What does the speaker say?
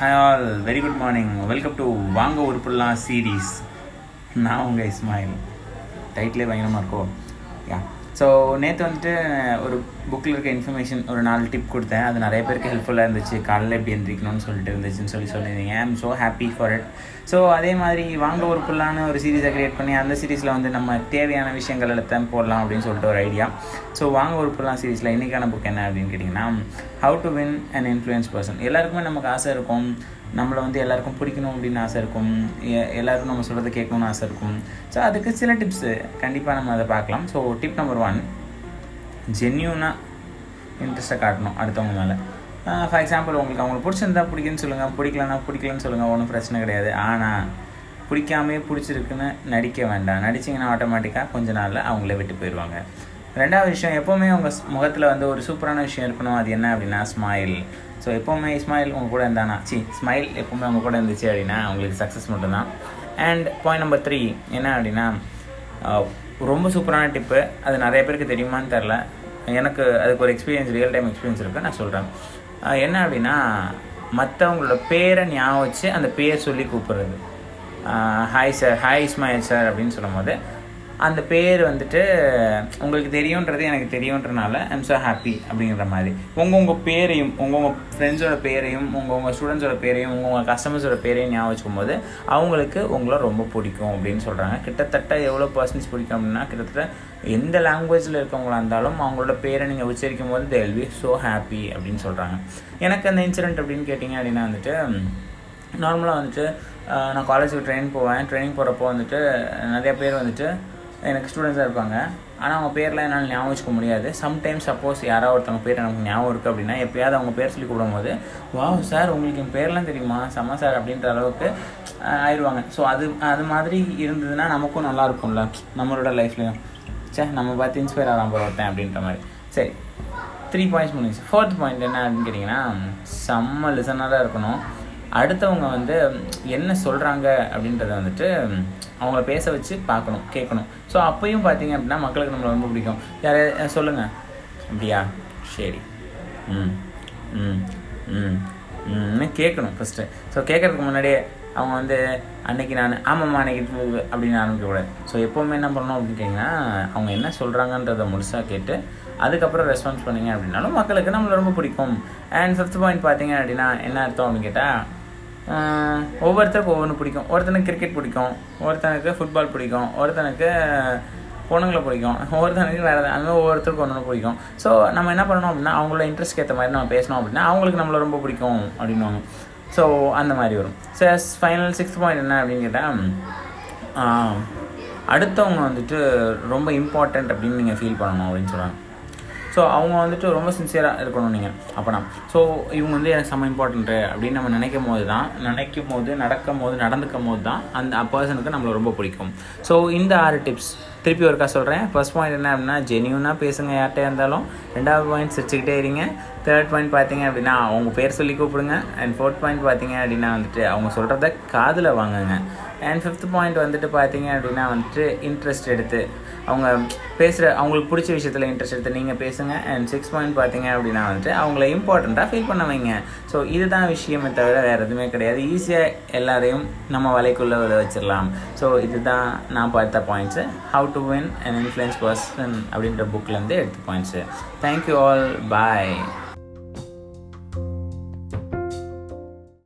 Hi all very good morning welcome to வாங்க உருப்பிடலாம் series நான் உங்கள் இஸ்மாயில் டைட்டிலே பயங்கரமாக இருக்கும். யா ஸோ நேற்று வந்துட்டு ஒரு புக்கில் இருக்க இன்ஃபர்மேஷன் ஒரு நாலு டிப் கொடுத்தேன். அது நிறைய பேருக்கு ஹெல்ப்ஃபுல்லாக இருந்துச்சு. காலையில் எப்படி எந்திரிக்கணும்னு சொல்லிட்டு இருந்துச்சுன்னு சொல்லி சொல்லியிருந்தீங்க. I am so happy for it so அதே மாதிரி வாங்க உருப்புலான்னு ஒரு சீரீஸை க்ரியேட் பண்ணி அந்த சீரீஸில் வந்து நம்ம தேவையான விஷயங்கள் எல்லாத்தையும் போடலாம் அப்படின்னு சொல்லிட்டு ஒரு ஐடியா ஸோ வாங்க உருப்புலாம் சீரீஸில் இன்றைக்கான புக் என்ன அப்படின்னு கேட்டிங்கன்னா how to win and influence person எல்லாருக்குமே நமக்கு ஆசை இருக்கும். நம்மளை வந்து எல்லாருக்கும் பிடிக்கணும் அப்படின்னு ஆசை இருக்கும். எ- எல்லாருக்கும் நம்ம சொல்கிறத கேட்கணும்னு ஆசை இருக்கும். ஸோ அதுக்கு சில டிப்ஸு கண்டிப்பாக நம்ம அதை பார்க்கலாம். ஸோ டிப் நம்பர் ஒன் ஜென்யூனாக இன்ட்ரெஸ்ட்டை காட்டணும் அடுத்தவங்க மேலே. ஃபார் எக்ஸாம்பிள் உங்களுக்கு அவங்களுக்கு பிடிச்சிருந்தா பிடிக்குன்னு சொல்லுங்கள் பிடிக்கலன்னா பிடிக்கலன்னு சொல்லுங்கள் ஒன்றும் பிரச்சனை கிடையாது. ஆனால் பிடிக்காமே பிடிச்சிருக்குன்னு நடிக்க வேண்டாம். நடிச்சிங்கன்னா ஆட்டோமேட்டிக்காக கொஞ்ச நாளில் அவங்களே விட்டு போயிடுவாங்க ரெண்டாவது விஷயம் எப்போவுமே உங்கள் முகத்தில் வந்து ஒரு சூப்பரான விஷயம் இருக்கணும். அது என்ன அப்படின்னா ஸ்மைல் ஸோ எப்போவுமே ஸ்மைல் உங்கள் கூட இருந்தானா சி ஸ்மைல் எப்போவுமே உங்கள் கூட இருந்துச்சு அப்படின்னா உங்களுக்கு சக்ஸஸ் மட்டும்தான். அண்ட் பாயிண்ட் நம்பர் த்ரீ என்ன அப்படின்னா ரொம்ப சூப்பரான டிப்பு அது நிறைய பேருக்கு தெரியுமான்னு தெரில எனக்கு அதுக்கு ஒரு எக்ஸ்பீரியன்ஸ் ரியல் டைம் எக்ஸ்பீரியன்ஸ் இருக்குது நான் சொல்கிறேன் என்ன அப்படின்னா மற்றவங்களோட பேரை ஞாபகம் வச்சு அந்த பேர் சொல்லி கூப்பிட்றது. Hi sir hi Ismail sir அப்படின்னு சொல்லும்போது அந்த பேர் வந்துட்டு உங்களுக்கு தெரியுன்றது எனக்கு தெரியுன்றனால ஐம் ஸோ ஹாப்பி அப்படிங்கிற மாதிரி. உங்கள் உங்கள் பேரையும் உங்கள் உங்கள் ஃப்ரெண்ட்ஸோட பேரையும் உங்கள் உங்கள் ஸ்டூடெண்ட்ஸோட பேரையும் உங்கள் உங்கள் கஸ்டமர்ஸோட பேரையும் ஞாபகம் வச்சுக்கும் போது அவங்களுக்கு உங்களை ரொம்ப பிடிக்கும் அப்படின்னு சொல்கிறாங்க கிட்டத்தட்ட எவ்வளோ பர்சன்ஸ் பிடிக்கும் அப்படின்னா கிட்டத்தட்ட எந்த லாங்குவேஜில் இருக்கவங்களா இருந்தாலும் அவங்களோட பேரை நீங்கள் உச்சரிக்கும் போது they will be so happy அப்படின்னு சொல்கிறாங்க எனக்கு அந்த இன்சிடென்ட் அப்படின்னு கேட்டிங்க அப்படின்னா வந்துட்டு நார்மலாக வந்துட்டு நான் காலேஜுக்கு ட்ரெயின் போவேன். ட்ரெயினிங் போகிறப்போ வந்துட்டு நிறைய பேர் வந்துட்டு எனக்கு ஸ்டூடெண்ட்ஸாக இருப்பாங்க. ஆனால் அவங்க பேர்லாம் என்னால் ஞாபகம் வச்சுக்க முடியாது. சம்டைம்ஸ் சப்போஸ் யாராவது ஒருத்தவங்க பேர் எனக்கு ஞாபகம் இருக்குது அப்படின்னா எப்பயாவது அவங்க பேர் சொல்லி கூப்பிடும்போது வாவ் சார் உங்களுக்கு என் பேர்லாம் தெரியுமா? செம்ம சார் அப்படின்ற அளவுக்கு ஆயிடுவாங்க. ஸோ அது அது மாதிரி இருந்ததுன்னா நமக்கும் நல்லா இருக்கும்ல. நம்மளோட லைஃப்லையும் சே நம்ம பார்த்து இன்ஸ்பயர் ஆகலாம் போல ஒருத்தன் அப்படின்ற மாதிரி. சரி. த்ரீ பாயிண்ட்ஸ் முடிஞ்சு ஃபோர்த் பாயிண்ட் என்ன அப்படின்னு கேட்டிங்கன்னா செம்ம லிசனராக இருக்கணும். அடுத்தவங்க வந்து என்ன சொல்கிறாங்க அப்படின்றத வந்துட்டு அவங்கள பேச வச்சு பார்க்கணும் கேட்கணும். ஸோ அப்பயும் பார்த்தீங்க அப்படின்னா மக்களுக்கு நம்மளை ரொம்ப பிடிக்கும். யார் சொல்லுங்கள் அப்படியா? சரி. ம். ம். ம். ம்னு கேட்கணும் ஃபஸ்ட்டு ஸோ கேட்கறதுக்கு முன்னாடியே அவங்க வந்து அன்னைக்கு நான் ஆமாம்மா அன்னைக்கு அப்படின்னு ஆரம்பிக்கக்கூடாது ஸோ எப்போவுமே என்ன பண்ணணும் அப்படின்னு கேட்டிங்கன்னா அவங்க என்ன சொல்கிறாங்கன்றத முழுசாக கேட்டு அதுக்கப்புறம் ரெஸ்பான்ஸ் பண்ணிங்க அப்படின்னாலும் மக்களுக்கு நம்மளை ரொம்ப பிடிக்கும். அண்ட் ஃபிஃப்த் பாயிண்ட் பார்த்தீங்க அப்படின்னா என்ன அர்த்தம் அப்படின்னு கேட்டால் ஒவ்வொருத்தருக்கும் ஒவ்வொன்று பிடிக்கும். ஒருத்தனுக்கு கிரிக்கெட் பிடிக்கும். ஒருத்தனுக்கு ஃபுட்பால் பிடிக்கும். ஒருத்தனுக்கு பொண்ணுங்களை பிடிக்கும். ஒருத்தனுக்கு வேறு அந்த மாதிரி ஒவ்வொருத்தருக்கும் ஒன்று பிடிக்கும். ஸோ நம்ம என்ன பண்ணணும் அப்படின்னா அவங்களோட இன்ட்ரெஸ்ட்க்கு ஏற்ற மாதிரி நம்ம பேசணும் அப்படின்னா அவங்களுக்கு நம்மளை ரொம்ப பிடிக்கும் அப்படின்னுவாங்க. ஸோ அந்த மாதிரி வரும். ஸோ ஃபைனல் சிக்ஸ்த் பாயிண்ட் என்ன அப்படின்னு கேட்டால் அடுத்தவங்க வந்துட்டு ரொம்ப இம்பார்ட்டண்ட் அப்படின்னு நீங்கள் ஃபீல் பண்ணணும் அப்படின்னு சொல்கிறாங்க ஸோ அவங்க வந்துட்டு ரொம்ப சின்சியராக இருக்கணும் நீங்கள் அப்போனா. ஸோ இவங்க வந்து எனக்கு செம்ம இம்பார்ட்டண்ட்டு அப்படின்னு நம்ம நினைக்கும் போது தான் நினைக்கும் போது நடக்கும் போது நடந்துக்கும் போது தான் அந்த பர்சனுக்கு நம்மளை ரொம்ப பிடிக்கும். ஸோ இந்த ஆறு டிப்ஸ் திருப்பி ஒருக்கா சொல்கிறேன் ஃபர்ஸ்ட் பாயிண்ட் என்ன அப்படின்னா ஜெனியூனாக பேசுங்க யார்கிட்ட இருந்தாலும். ரெண்டாவது பாயிண்ட் சிரிச்சுக்கிட்டே இருங்க. தேர்ட் பாயிண்ட் பார்த்தீங்க அப்படின்னா அவங்க பேர் சொல்லி கூப்பிடுங்க. அண்ட் ஃபோர்த் பாயிண்ட் பார்த்தீங்க அப்படின்னா வந்துட்டு அவங்க சொல்கிறத காதில் வாங்குங்க. அண்ட் ஃபிஃப்த் பாயிண்ட் வந்துட்டு பார்த்தீங்க அப்படின்னா வந்துட்டு இன்ட்ரெஸ்ட் எடுத்து. அவங்க பேசுகிற அவங்களுக்கு பிடிச்ச விஷயத்தில் இன்ட்ரெஸ்ட் எடுத்து நீங்கள் பேசுங்க. அண்ட் சிக்ஸ் பாயிண்ட் பார்த்தீங்க அப்படின்னா வந்துட்டு அவங்கள இம்பார்ட்டண்ட்டாக ஃபீல் பண்ண வைங்க. ஸோ இதுதான் விஷயமே தவிர வேறு எதுவுமே கிடையாது. ஈஸியாக எல்லாரையும் நம்ம வலைக்குள்ளே வச்சிடலாம். ஸோ இதுதான் நான் பார்த்த points how to to win and influence person அப்படின்ற புக்லேருந்து எடுத்த பாயிண்ட்ஸு தேங்க்யூ ஆல் பாய்